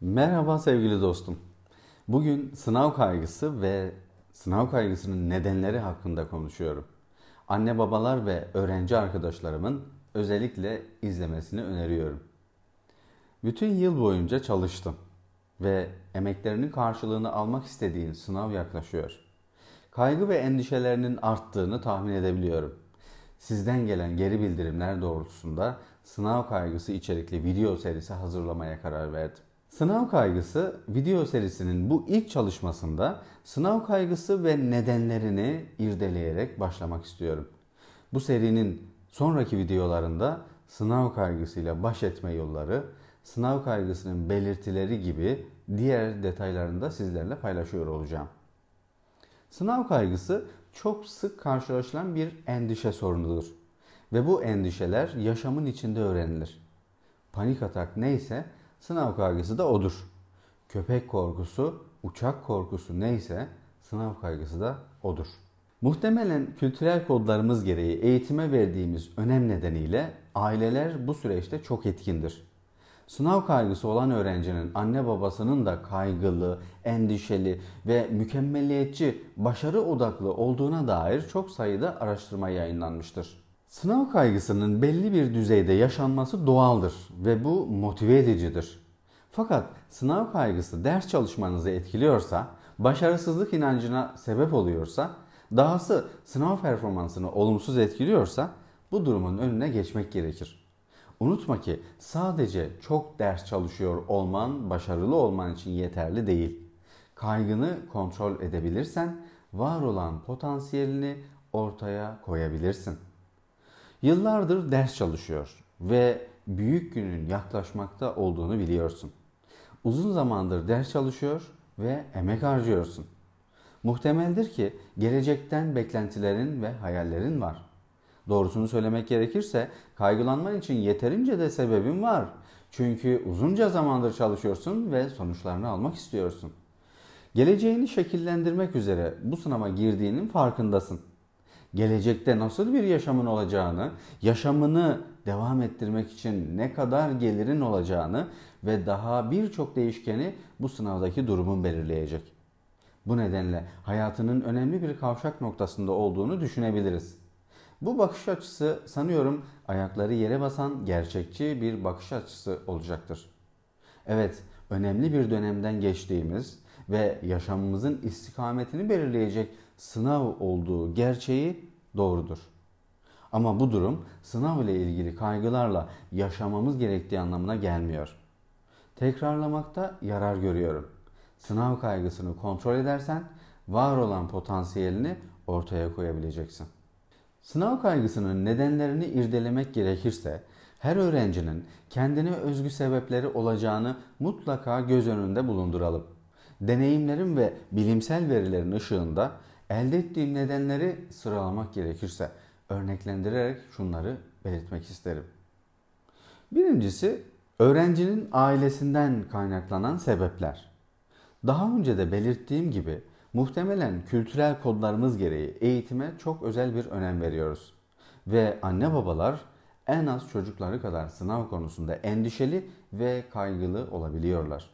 Merhaba sevgili dostum. Bugün sınav kaygısı ve sınav kaygısının nedenleri hakkında konuşuyorum. Anne babalar ve öğrenci arkadaşlarımın özellikle izlemesini öneriyorum. Bütün yıl boyunca çalıştım ve emeklerinin karşılığını almak istediğin sınav yaklaşıyor. Kaygı ve endişelerinin arttığını tahmin edebiliyorum. Sizden gelen geri bildirimler doğrultusunda sınav kaygısı içerikli video serisi hazırlamaya karar verdim. Sınav kaygısı video serisinin bu ilk çalışmasında sınav kaygısı ve nedenlerini irdeleyerek başlamak istiyorum. Bu serinin sonraki videolarında sınav kaygısıyla baş etme yolları, sınav kaygısının belirtileri gibi diğer detaylarını da sizlerle paylaşıyor olacağım. Sınav kaygısı çok sık karşılaşılan bir endişe sorunudur. Ve bu endişeler yaşamın içinde öğrenilir. Panik atak neyse sınav kaygısı da odur. Köpek korkusu, uçak korkusu neyse sınav kaygısı da odur. Muhtemelen kültürel kodlarımız gereği eğitime verdiğimiz önem nedeniyle aileler bu süreçte çok etkindir. Sınav kaygısı olan öğrencinin anne babasının da kaygılı, endişeli ve mükemmeliyetçi, başarı odaklı olduğuna dair çok sayıda araştırma yayınlanmıştır. Sınav kaygısının belli bir düzeyde yaşanması doğaldır ve bu motive edicidir. Fakat sınav kaygısı ders çalışmanızı etkiliyorsa, başarısızlık inancına sebep oluyorsa, dahası sınav performansını olumsuz etkiliyorsa bu durumun önüne geçmek gerekir. Unutma ki sadece çok ders çalışıyor olman başarılı olman için yeterli değil. Kaygını kontrol edebilirsen var olan potansiyelini ortaya koyabilirsin. Yıllardır ders çalışıyor ve büyük günün yaklaşmakta olduğunu biliyorsun. Uzun zamandır ders çalışıyor ve emek harcıyorsun. Muhtemeldir ki gelecekten beklentilerin ve hayallerin var. Doğrusunu söylemek gerekirse kaygılanman için yeterince de sebebin var. Çünkü uzunca zamandır çalışıyorsun ve sonuçlarını almak istiyorsun. Geleceğini şekillendirmek üzere bu sınava girdiğinin farkındasın. Gelecekte nasıl bir yaşamın olacağını, yaşamını devam ettirmek için ne kadar gelirin olacağını ve daha birçok değişkeni bu sınavdaki durumun belirleyecek. Bu nedenle hayatının önemli bir kavşak noktasında olduğunu düşünebiliriz. Bu bakış açısı sanıyorum ayakları yere basan gerçekçi bir bakış açısı olacaktır. Evet, önemli bir dönemden geçtiğimiz ve yaşamımızın istikametini belirleyecek sınav olduğu gerçeği doğrudur. Ama bu durum sınav ile ilgili kaygılarla yaşamamız gerektiği anlamına gelmiyor. Tekrarlamakta yarar görüyorum. Sınav kaygısını kontrol edersen var olan potansiyelini ortaya koyabileceksin. Sınav kaygısının nedenlerini irdelemek gerekirse her öğrencinin kendine özgü sebepleri olacağını mutlaka göz önünde bulunduralım. Deneyimlerin ve bilimsel verilerin ışığında elde ettiğim nedenleri sıralamak gerekirse örneklendirerek şunları belirtmek isterim. Birincisi öğrencinin ailesinden kaynaklanan sebepler. Daha önce de belirttiğim gibi Muhtemelen kültürel kodlarımız gereği eğitime çok özel bir önem veriyoruz. Ve anne babalar en az çocukları kadar sınav konusunda endişeli ve kaygılı olabiliyorlar.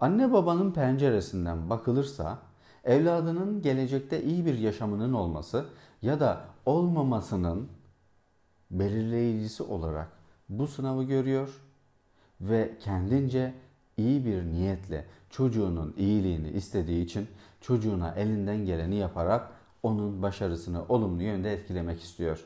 Anne babanın penceresinden bakılırsa evladının gelecekte iyi bir yaşamının olması ya da olmamasının belirleyicisi olarak bu sınavı görüyor ve kendince iyi bir niyetle çocuğunun iyiliğini istediği için çocuğuna elinden geleni yaparak onun başarısını olumlu yönde etkilemek istiyor.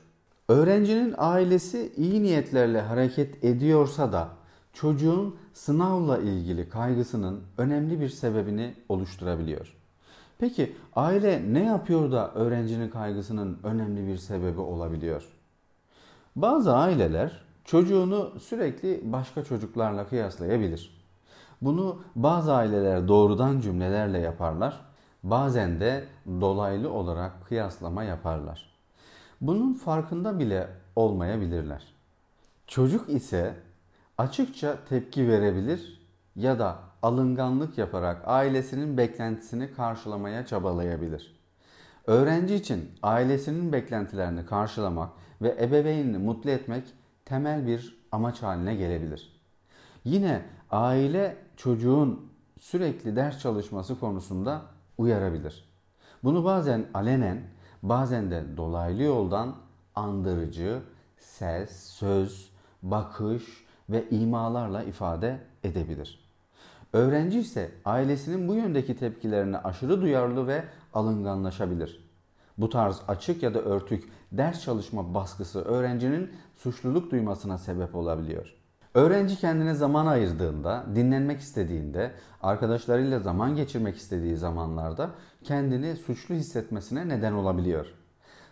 Öğrencinin ailesi iyi niyetlerle hareket ediyorsa da çocuğun sınavla ilgili kaygısının önemli bir sebebini oluşturabiliyor. Peki aile ne yapıyor da öğrencinin kaygısının önemli bir sebebi olabiliyor? Bazı aileler çocuğunu sürekli başka çocuklarla kıyaslayabilir. Bunu bazı aileler doğrudan cümlelerle yaparlar bazen de dolaylı olarak kıyaslama yaparlar. Bunun farkında bile olmayabilirler. Çocuk ise açıkça tepki verebilir ya da alınganlık yaparak ailesinin beklentisini karşılamaya çabalayabilir. Öğrenci için ailesinin beklentilerini karşılamak ve ebeveynini mutlu etmek temel bir amaç haline gelebilir. Yine aile çocuğun sürekli ders çalışması konusunda uyarabilir. Bunu bazen alenen, bazen de dolaylı yoldan andırıcı, ses, söz, bakış ve imalarla ifade edebilir. Öğrenci ise ailesinin bu yöndeki tepkilerine aşırı duyarlı ve alınganlaşabilir. Bu tarz açık ya da örtük ders çalışma baskısı öğrencinin suçluluk duymasına sebep olabiliyor. Öğrenci kendine zaman ayırdığında, dinlenmek istediğinde, arkadaşlarıyla zaman geçirmek istediği zamanlarda kendini suçlu hissetmesine neden olabiliyor.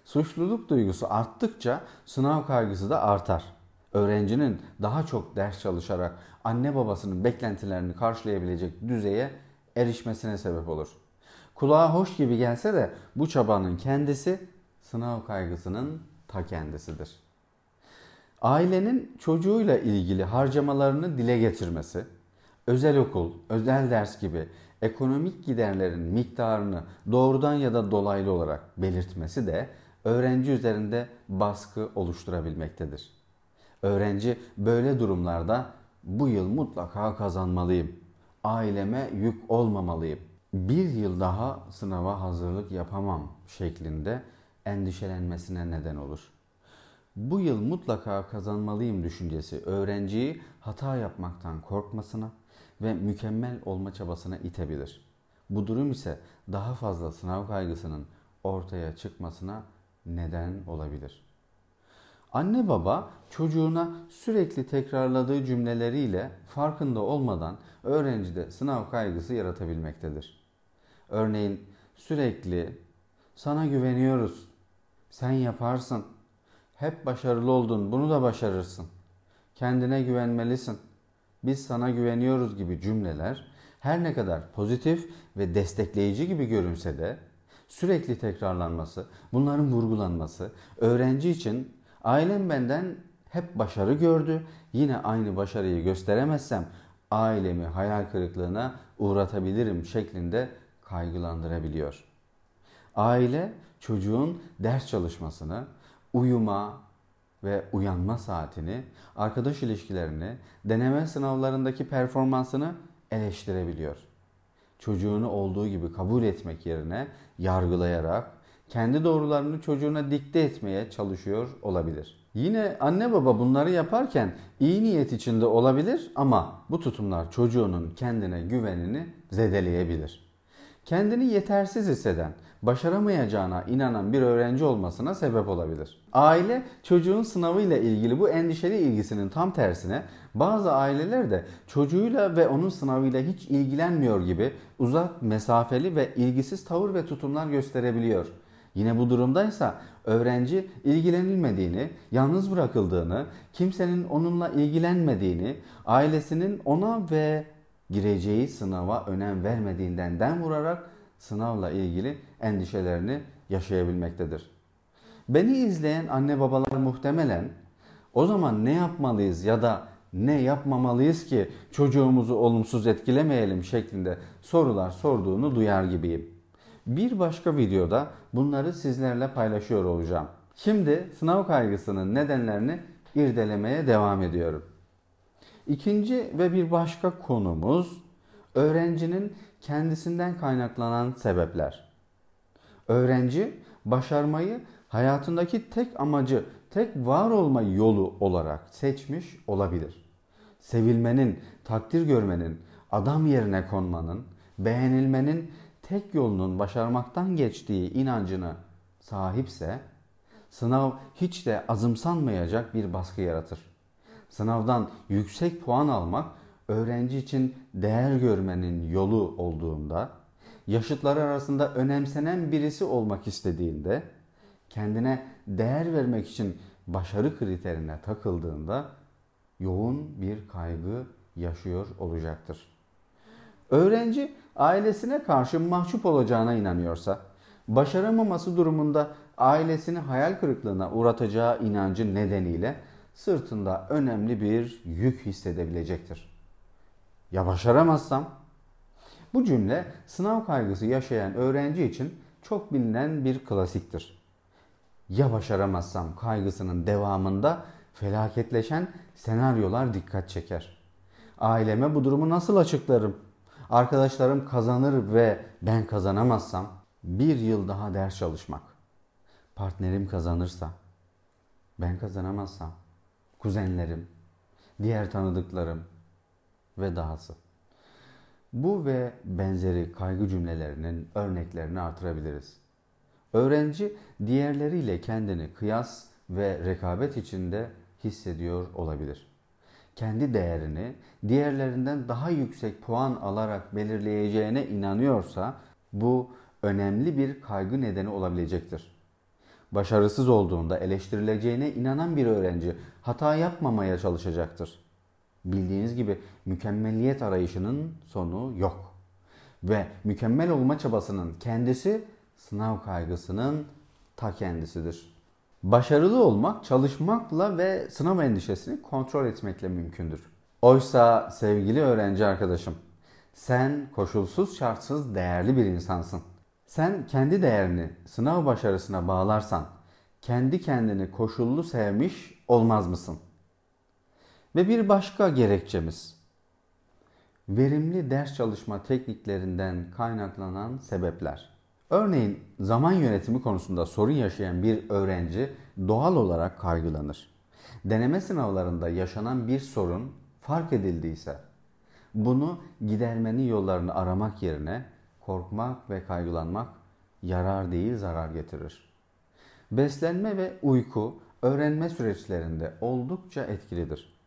Suçluluk duygusu arttıkça sınav kaygısı da artar. Öğrencinin daha çok ders çalışarak anne babasının beklentilerini karşılayabilecek düzeye erişmesine sebep olur. Kulağa hoş gibi gelse de bu çabanın kendisi sınav kaygısının ta kendisidir. Ailenin çocuğuyla ilgili harcamalarını dile getirmesi, özel okul, özel ders gibi ekonomik giderlerin miktarını doğrudan ya da dolaylı olarak belirtmesi de öğrenci üzerinde baskı oluşturabilmektedir. Öğrenci böyle durumlarda bu yıl mutlaka kazanmalıyım. Aileme yük olmamalıyım. Bir yıl daha sınava hazırlık yapamam şeklinde endişelenmesine neden olur. Bu yıl mutlaka kazanmalıyım düşüncesi öğrenciyi hata yapmaktan korkmasına ve mükemmel olma çabasına itebilir. Bu durum ise daha fazla sınav kaygısının ortaya çıkmasına neden olabilir. Anne baba çocuğuna sürekli tekrarladığı cümleleriyle farkında olmadan öğrencide sınav kaygısı yaratabilmektedir. Örneğin sürekli sana güveniyoruz, sen yaparsın, hep başarılı oldun, bunu da başarırsın, kendine güvenmelisin, biz sana güveniyoruz gibi cümleler her ne kadar pozitif ve destekleyici gibi görünse de sürekli tekrarlanması, bunların vurgulanması öğrenci için ailem benden hep başarı gördü. Yine aynı başarıyı gösteremezsem ailemi hayal kırıklığına uğratabilirim şeklinde kaygılandırabiliyor. Aile çocuğun ders çalışmasını, uyuma ve uyanma saatini, arkadaş ilişkilerini, deneme sınavlarındaki performansını eleştirebiliyor. Çocuğunu olduğu gibi kabul etmek yerine yargılayarak kendi doğrularını çocuğuna dikte etmeye çalışıyor olabilir. Yine anne baba bunları yaparken iyi niyet içinde olabilir ama bu tutumlar çocuğunun kendine güvenini zedeleyebilir. Kendini yetersiz hisseden, başaramayacağına inanan bir öğrenci olmasına sebep olabilir. Aile çocuğun sınavıyla ilgili bu endişeli ilgisinin tam tersine bazı aileler de çocuğuyla ve onun sınavıyla hiç ilgilenmiyor gibi uzak, mesafeli ve ilgisiz tavır ve tutumlar gösterebiliyor. Yine bu durumdaysa öğrenci ilgilenilmediğini, yalnız bırakıldığını, kimsenin onunla ilgilenmediğini, ailesinin ona ve gireceği sınava önem vermediğinden den vurarak sınavla ilgili endişelerini yaşayabilmektedir. Beni izleyen anne babalar muhtemelen o zaman ne yapmalıyız ya da ne yapmamalıyız ki çocuğumuzu olumsuz etkilemeyelim şeklinde sorular sorduğunu duyar gibiyim. Bir başka videoda bunları sizlerle paylaşıyor olacağım. Şimdi sınav kaygısının nedenlerini irdelemeye devam ediyorum. İkinci ve bir başka konumuz öğrencinin kendisinden kaynaklanan sebepler. Öğrenci başarmayı hayatındaki tek amacı, tek var olma yolu olarak seçmiş olabilir. Sevilmenin, takdir görmenin, adam yerine konmanın, beğenilmenin tek yolunun başarmaktan geçtiği inancını sahipse sınav hiç de azımsanmayacak bir baskı yaratır. Sınavdan yüksek puan almak öğrenci için değer görmenin yolu olduğunda, yaşıtları arasında önemsenen birisi olmak istediğinde, kendine değer vermek için başarı kriterine takıldığında yoğun bir kaygı yaşıyor olacaktır. Öğrenci ailesine karşı mahcup olacağına inanıyorsa, başaramaması durumunda ailesini hayal kırıklığına uğratacağı inancı nedeniyle sırtında önemli bir yük hissedebilecektir. Ya başaramazsam? Bu cümle sınav kaygısı yaşayan öğrenci için çok bilinen bir klasiktir. Ya başaramazsam kaygısının devamında felaketleşen senaryolar dikkat çeker. Aileme bu durumu nasıl açıklarım? Arkadaşlarım kazanır ve ben kazanamazsam bir yıl daha ders çalışmak. Partnerim kazanırsa ben kazanamazsam kuzenlerim, diğer tanıdıklarım ve dahası. Bu ve benzeri kaygı cümlelerinin örneklerini artırabiliriz. Öğrenci diğerleriyle kendini kıyas ve rekabet içinde hissediyor olabilir. Kendi değerini diğerlerinden daha yüksek puan alarak belirleyeceğine inanıyorsa bu önemli bir kaygı nedeni olabilecektir. Başarısız olduğunda eleştirileceğine inanan bir öğrenci hata yapmamaya çalışacaktır. Bildiğiniz gibi mükemmeliyet arayışının sonu yok. Ve mükemmel olma çabasının kendisi sınav kaygısının ta kendisidir. Başarılı olmak çalışmakla ve sınav endişesini kontrol etmekle mümkündür. Oysa sevgili öğrenci arkadaşım, sen koşulsuz şartsız değerli bir insansın. Sen kendi değerini sınav başarısına bağlarsan kendi kendini koşullu sevmiş olmaz mısın? Ve bir başka gerekçemiz verimli ders çalışma tekniklerinden kaynaklanan sebepler. Örneğin zaman yönetimi konusunda sorun yaşayan bir öğrenci doğal olarak kaygılanır. Deneme sınavlarında yaşanan bir sorun fark edildiyse bunu gidermenin yollarını aramak yerine korkmak ve kaygılanmak yarar değil zarar getirir. Beslenme ve uyku öğrenme süreçlerinde oldukça etkilidir.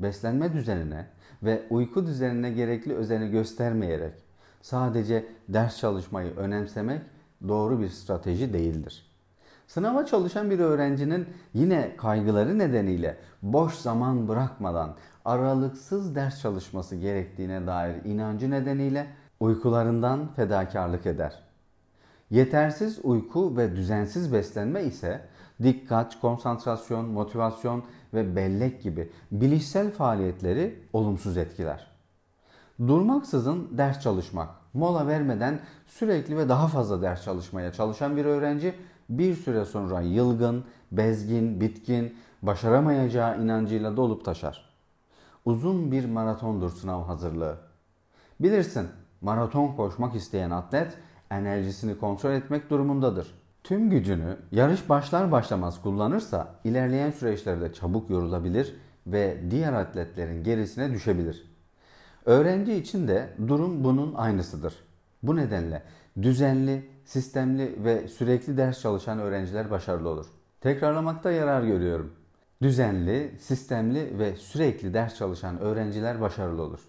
Beslenme düzenine ve uyku düzenine gerekli özeni göstermeyerek sadece ders çalışmayı önemsemek doğru bir strateji değildir. Sınava çalışan bir öğrencinin yine kaygıları nedeniyle boş zaman bırakmadan aralıksız ders çalışması gerektiğine dair inancı nedeniyle uykularından fedakarlık eder. Yetersiz uyku ve düzensiz beslenme ise dikkat, konsantrasyon, motivasyon ve bellek gibi bilişsel faaliyetleri olumsuz etkiler. Durmaksızın ders çalışmak, mola vermeden sürekli ve daha fazla ders çalışmaya çalışan bir öğrenci bir süre sonra yılgın, bezgin, bitkin, başaramayacağı inancıyla dolup taşar. Uzun bir maratondur sınav hazırlığı. Bilirsin, maraton koşmak isteyen atlet enerjisini kontrol etmek durumundadır. Tüm gücünü yarış başlar başlamaz kullanırsa ilerleyen süreçlerde çabuk yorulabilir ve diğer atletlerin gerisine düşebilir. Öğrenci için de durum bunun aynısıdır. Bu nedenle düzenli, sistemli ve sürekli ders çalışan öğrenciler başarılı olur. Tekrarlamakta yarar görüyorum. Düzenli, sistemli ve sürekli ders çalışan öğrenciler başarılı olur.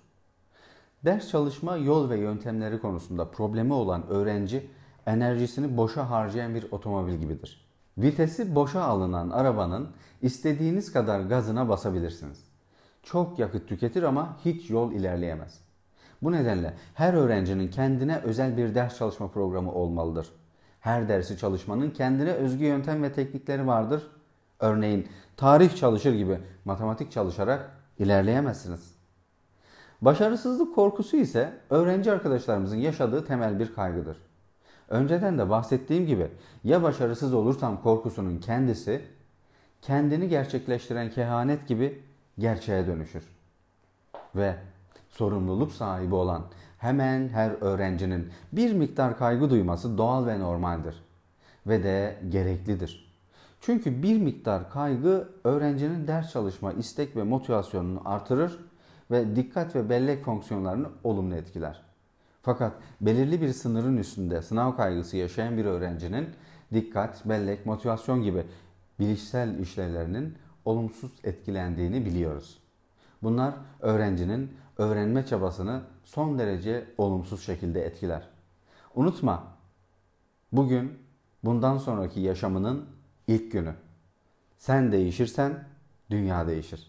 Ders çalışma yol ve yöntemleri konusunda problemi olan öğrenci enerjisini boşa harcayan bir otomobil gibidir. Vitesi boşa alınan arabanın istediğiniz kadar gazına basabilirsiniz. Çok yakıt tüketir ama hiç yol ilerleyemez. Bu nedenle her öğrencinin kendine özel bir ders çalışma programı olmalıdır. Her dersi çalışmanın kendine özgü yöntem ve teknikleri vardır. Örneğin tarih çalışır gibi matematik çalışarak ilerleyemezsiniz. Başarısızlık korkusu ise öğrenci arkadaşlarımızın yaşadığı temel bir kaygıdır. Önceden de bahsettiğim gibi ya başarısız olursam korkusunun kendisi kendini gerçekleştiren kehanet gibi gerçeğe dönüşür. Ve sorumluluk sahibi olan hemen her öğrencinin bir miktar kaygı duyması doğal ve normaldir ve de gereklidir. Çünkü bir miktar kaygı öğrencinin ders çalışma istek ve motivasyonunu artırır ve dikkat ve bellek fonksiyonlarını olumlu etkiler. Fakat belirli bir sınırın üstünde sınav kaygısı yaşayan bir öğrencinin dikkat, bellek, motivasyon gibi bilişsel işlevlerinin olumsuz etkilendiğini biliyoruz. Bunlar öğrencinin öğrenme çabasını son derece olumsuz şekilde etkiler. Unutma, bugün bundan sonraki yaşamının ilk günü. Sen değişirsen dünya değişir.